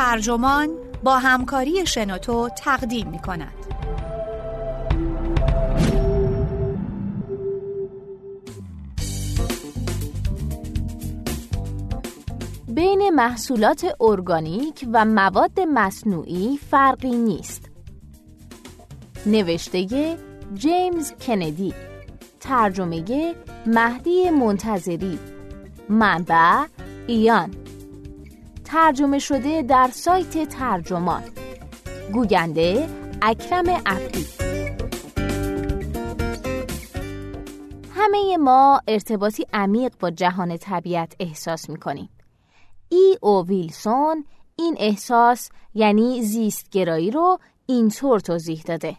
ترجمان با همکاری شنوتو تقدیم می کند. بین محصولات ارگانیک و مواد مصنوعی فرقی نیست. نوشته جیمز کندی ترجمه مهدی منتظری منبع ایان ترجمه شده در سایت ترجمان گوینده اکرم عبدی همه ما ارتباطی عمیق با جهان طبیعت احساس می کنیم. ای او ویلسون این احساس یعنی زیستگرایی رو اینطور توضیح داده.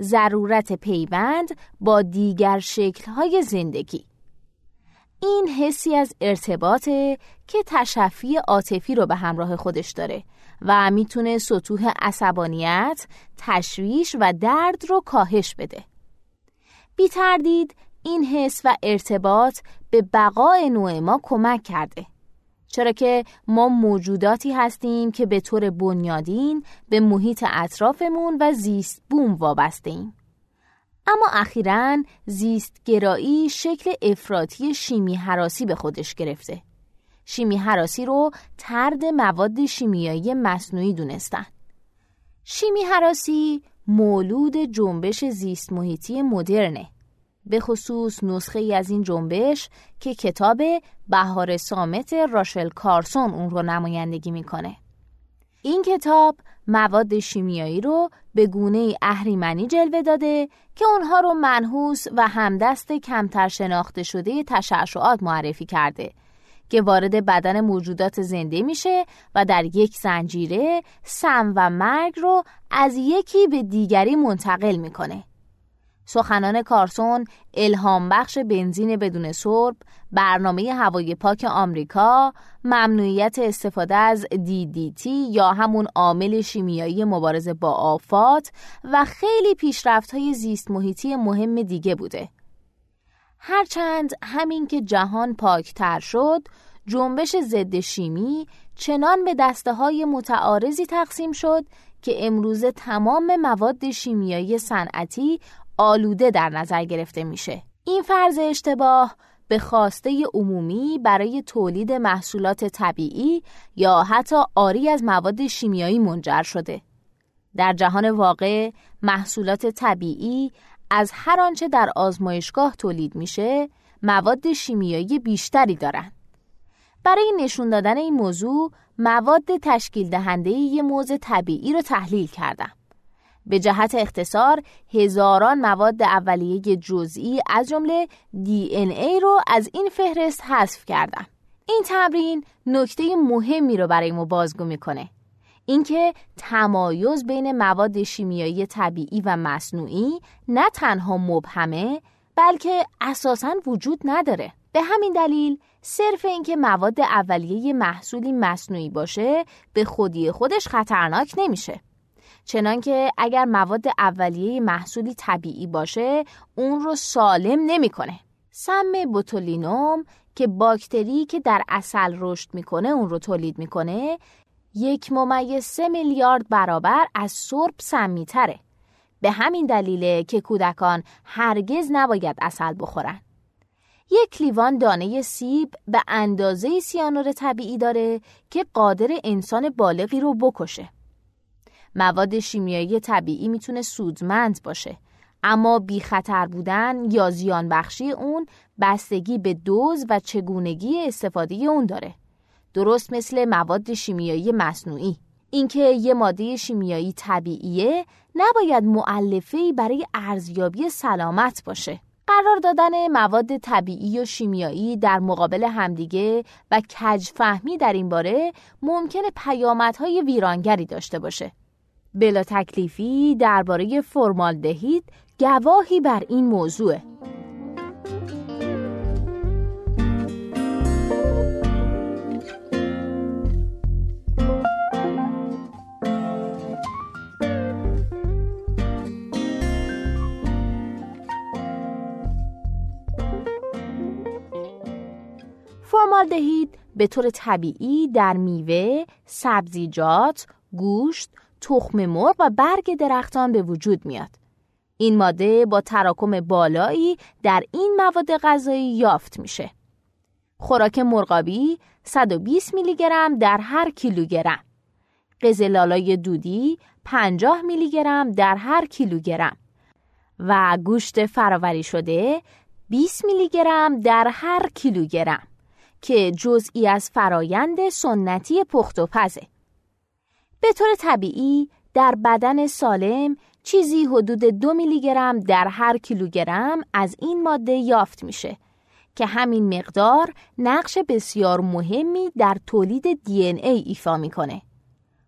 ضرورت پیوند با دیگر شکل‌های زندگی این حسی از ارتباطه که تشفی عاطفی رو به همراه خودش داره و می‌تونه سطوح عصبانیت، تشویش و درد رو کاهش بده. بی تردید این حس و ارتباط به بقای نوع ما کمک کرده. چرا که ما موجوداتی هستیم که به طور بنیادین به محیط اطرافمون و زیست بوم وابسته ایم. اما اخیرا زیست گرایی شکل افراطی شیمی حراسی به خودش گرفته. شیمی حراسی رو ترد مواد شیمیایی مصنوعی دونستن. شیمی حراسی مولود جنبش زیست محیطی مدرنه. به خصوص نسخه ای از این جنبش که کتاب بهار سامت راشل کارسون اون رو نمایندگی می‌کنه. این کتاب مواد شیمیایی رو به گونه اهریمنی جلوه داده که اونها رو منحوس و همدست کمتر شناخته شده تشعشعات معرفی کرده که وارد بدن موجودات زنده میشه و در یک زنجیره سم و مرگ رو از یکی به دیگری منتقل می‌کنه. سخنان کارسون الهام بخش بنزین بدون سرب، برنامه هوای پاک آمریکا، ممنوعیت استفاده از DDT یا همون عامل شیمیایی مبارزه با آفات و خیلی پیشرفت های زیست محیطی مهم دیگه بوده. هرچند همین که جهان پاکتر شد، جنبش ضد شیمی چنان به دسته های متعارضی تقسیم شد که امروزه تمام مواد شیمیایی صنعتی آلوده در نظر گرفته میشه. این فرض اشتباه به خواسته عمومی برای تولید محصولات طبیعی یا حتی آری از مواد شیمیایی منجر شده. در جهان واقع محصولات طبیعی از هر آنچه در آزمایشگاه تولید میشه مواد شیمیایی بیشتری دارند. برای نشون دادن این موضوع مواد تشکیل دهنده یه موز طبیعی رو تحلیل کردم. به جهت اختصار هزاران مواد اولیه جزئی از جمله ای رو از این فهرست حذف کردم. این تمرین نکته مهمی رو برای ما بازگو می‌کنه. اینکه تمایز بین مواد شیمیایی طبیعی و مصنوعی نه تنها مبهمه بلکه اساساً وجود نداره. به همین دلیل صرف اینکه مواد اولیه محصولی مصنوعی باشه به خودی خودش خطرناک نمیشه. چنانکه اگر مواد اولیه محصولی طبیعی باشه اون رو سالم نمی‌کنه. سم بوتولینوم که باکتری که در اصل رشد می‌کنه اون رو تولید می‌کنه یک ممیز سه میلیارد برابر از سرب سمیتره. به همین دلیله که کودکان هرگز نباید اصل بخورن. یک لیوان دانه سیب به اندازه سیانور طبیعی داره که قادر انسان بالغی رو بکشه. مواد شیمیایی طبیعی می‌تونه سودمند باشه. اما بی خطر بودن یا زیان بخشی اون بستگی به دوز و چگونگی استفاده اون داره. درست مثل مواد شیمیایی مصنوعی. اینکه یه ماده شیمیایی طبیعیه نباید معلفه‌ای برای ارزیابی سلامت باشه. قرار دادن مواد طبیعی و شیمیایی در مقابل همدیگه و کجفهمی در این باره ممکنه پیامدهای ویرانگری داشته باشه. بلا تکلیفی درباره فرمالدهید گواهی بر این موضوع فرمالدهید به طور طبیعی در میوه، سبزیجات، گوشت، تخم مرغ و برگ درختان به وجود میاد. این ماده با تراکم بالایی در این مواد غذایی یافت میشه. خوراک مرغابی 120 میلی گرم در هر کیلوگرم. قزلالای دودی 50 میلی گرم در هر کیلوگرم و گوشت فراوری شده 20 میلی گرم در هر کیلوگرم که جزئی از فرایند سنتی پخت و پزه. به طور طبیعی در بدن سالم چیزی حدود دو میلی گرم در هر کیلوگرم از این ماده یافت میشه که همین مقدار نقش بسیار مهمی در تولید دی ای ایفا می‌کنه.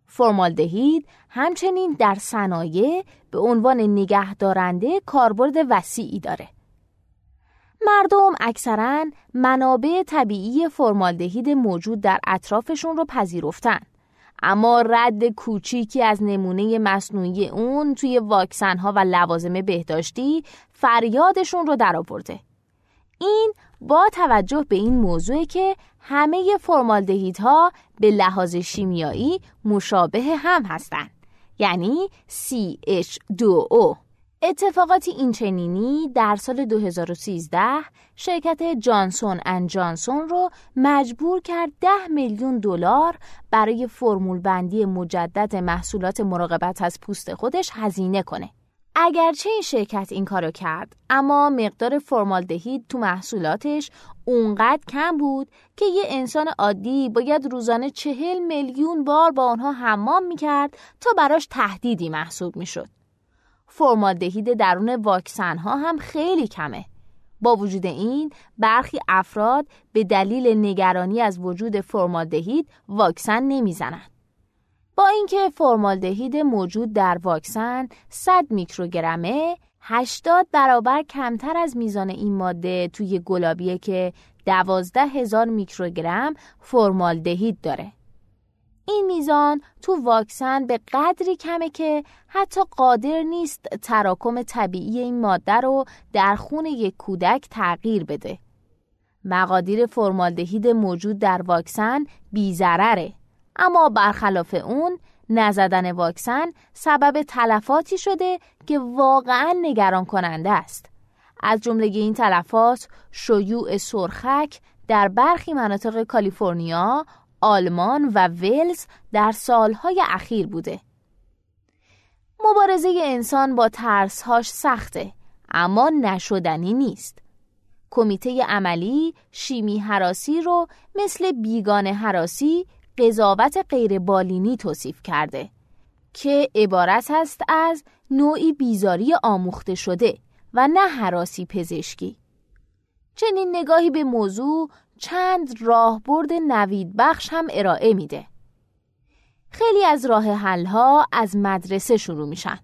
فرمالدهید همچنین در صنایع به عنوان نگهدارنده کاربرد وسیعی داره. مردم اکثرا منابع طبیعی فرمالدهید موجود در اطرافشون رو پذیرفتن اما رد کوچیکی از نمونه مصنوعی اون توی واکسن ها و لوازم بهداشتی فریادشون رو درآورده. این با توجه به این موضوع که همه فرمالدهیدها به لحاظ شیمیایی مشابه هم هستند یعنی CH2O اتفاقاتی اینچنینی در سال 2013 شرکت جانسون ان جانسون رو مجبور کرد 10 میلیون دلار برای فرمول بندی مجدد محصولات مراقبت از پوست خودش هزینه کنه. اگرچه این شرکت این کارو کرد اما مقدار فرمالدهید تو محصولاتش اونقدر کم بود که یه انسان عادی باید روزانه چهل میلیون بار با آنها حمام می‌کرد تا براش تهدیدی محسوب می‌شد. فرمالدهید درون واکسن ها هم خیلی کمه. با وجود این برخی افراد به دلیل نگرانی از وجود فرمالدهید واکسن نمی‌زنند. با اینکه فرمالدهید موجود در واکسن 100 میکروگرمه 80 برابر کمتر از میزان این ماده توی گلابیه که 12 هزار میکروگرم فرمالدهید داره. این میزان تو واکسن به قدری کمه که حتی قادر نیست تراکم طبیعی این ماده رو در خون یک کودک تغییر بده. مقادیر فرمالدهید موجود در واکسن بیزرره اما برخلاف اون نزدن واکسن سبب تلفاتی شده که واقعا نگران کننده است. از جمله این تلفات شیوع سرخک در برخی مناطق کالیفرنیا، آلمان و ولز در سالهای اخیر بوده. مبارزه انسان با ترسهاش سخته اما نشدنی نیست. کمیته عملی شیمی حراسی رو مثل بیگان حراسی قضاوت غیربالینی توصیف کرده که عبارت است از نوعی بیزاری آموخته شده و نه حراسی پزشکی. چنین نگاهی به موضوع چند راهبرد نوید بخش هم ارائه میده. خیلی از راه حلها از مدرسه شروع میشن.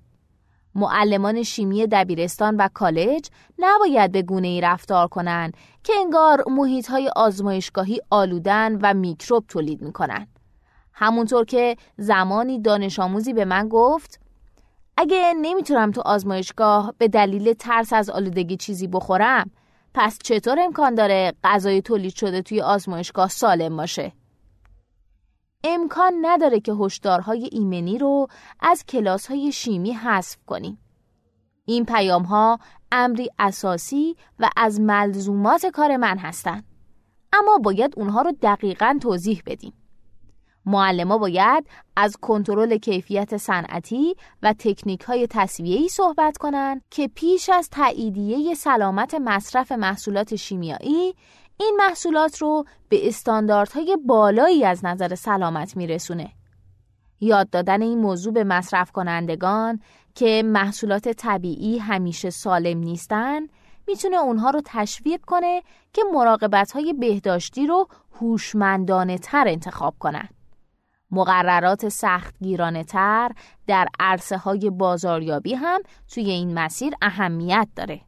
معلمان شیمی دبیرستان و کالج نباید به گونه ای رفتار کنند که انگار محیط های آزمایشگاهی آلودن و میکروب تولید می‌کنن. همونطور که زمانی دانش آموزی به من گفت اگه نمی‌تونم تو آزمایشگاه به دلیل ترس از آلودگی چیزی بخورم پس چطور امکان داره غذای تولید شده توی آزمایشگاه سالم باشه؟ امکان نداره که هشدارهای ایمنی رو از کلاس های شیمی حذف کنیم. این پیام ها امری اساسی و از ملزومات کار من هستند. اما باید اونها رو دقیقا توضیح بدیم. معلما باید از کنترل کیفیت صنعتی و تکنیک های تصویه‌ای صحبت کنند که پیش از تاییدیه سلامت مصرف محصولات شیمیایی این محصولات رو به استانداردهای بالایی از نظر سلامت میرسونه. یاد دادن این موضوع به مصرف کنندگان که محصولات طبیعی همیشه سالم نیستن می‌تونه اونها رو تشویق کنه که مراقبت های بهداشتی رو هوشمندانه تر انتخاب کنن. مقررات سخت گیرانه تر در عرصه های بازاریابی هم توی این مسیر اهمیت داره.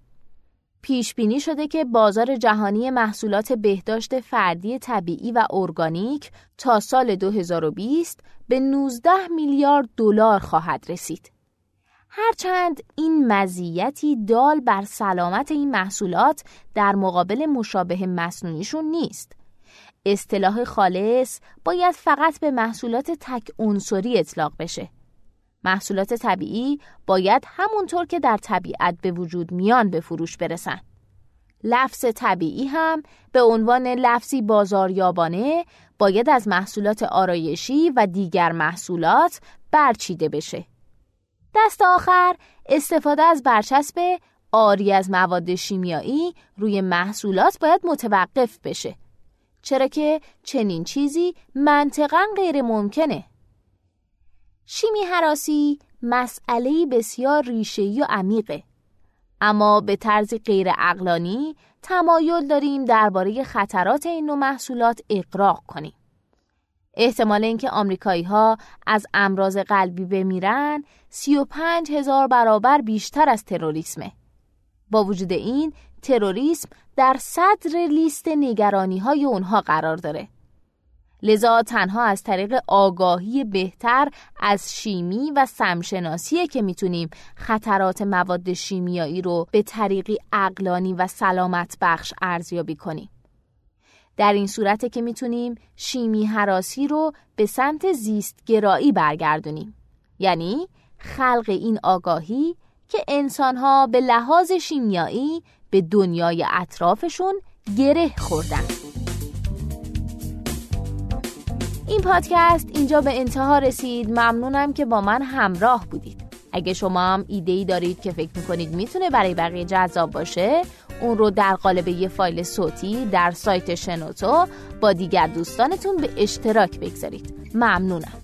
پیش بینی شده که بازار جهانی محصولات بهداشت فردی طبیعی و ارگانیک تا سال 2020 به 19 میلیارد دلار خواهد رسید. هرچند این مزیتی دال بر سلامت این محصولات در مقابل مشابه مصنوعیشون نیست. اصطلاح خالص باید فقط به محصولات تک عنصری اطلاق بشه. محصولات طبیعی باید همونطور که در طبیعت به وجود میان به فروش برسن. لفظ طبیعی هم به عنوان لفظی بازاریابانه باید از محصولات آرایشی و دیگر محصولات برچیده بشه. دست آخر استفاده از برچسب آری از مواد شیمیایی روی محصولات باید متوقف بشه. چرا که چنین چیزی منطقا غیر ممکنه. شیمی حراسی مسئله بسیار ریشه‌ای و عمیقه. اما به طرز غیر اقلانی تمایل داریم درباره خطرات این نوع محصولات اقراق کنیم. احتمال اینکه آمریکایی ها از امراض قلبی بمیرن 35 هزار برابر بیشتر از تروریسمه. با وجود این تروریسم در صدر لیست نگرانی های اونها قرار داره. لذا تنها از طریق آگاهی بهتر از شیمی و سمشناسیه که می‌تونیم خطرات مواد شیمیایی رو به طریقی اقلانی و سلامت بخش ارزیابی کنیم. در این صورته که می‌تونیم شیمی حراسی رو به سمت زیست گرایی برگردونیم. یعنی خلق این آگاهی که انسانها به لحاظ شیمیایی به دنیای اطرافشون گره خوردن. این پادکست اینجا به انتها رسید. ممنونم که با من همراه بودید. اگه شما هم ایده ای دارید که فکر می‌کنید می‌تونه برای بقیه جذاب باشه اون رو در قالب یه فایل صوتی در سایت شنوتو با دیگر دوستانتون به اشتراک بگذارید. ممنونم.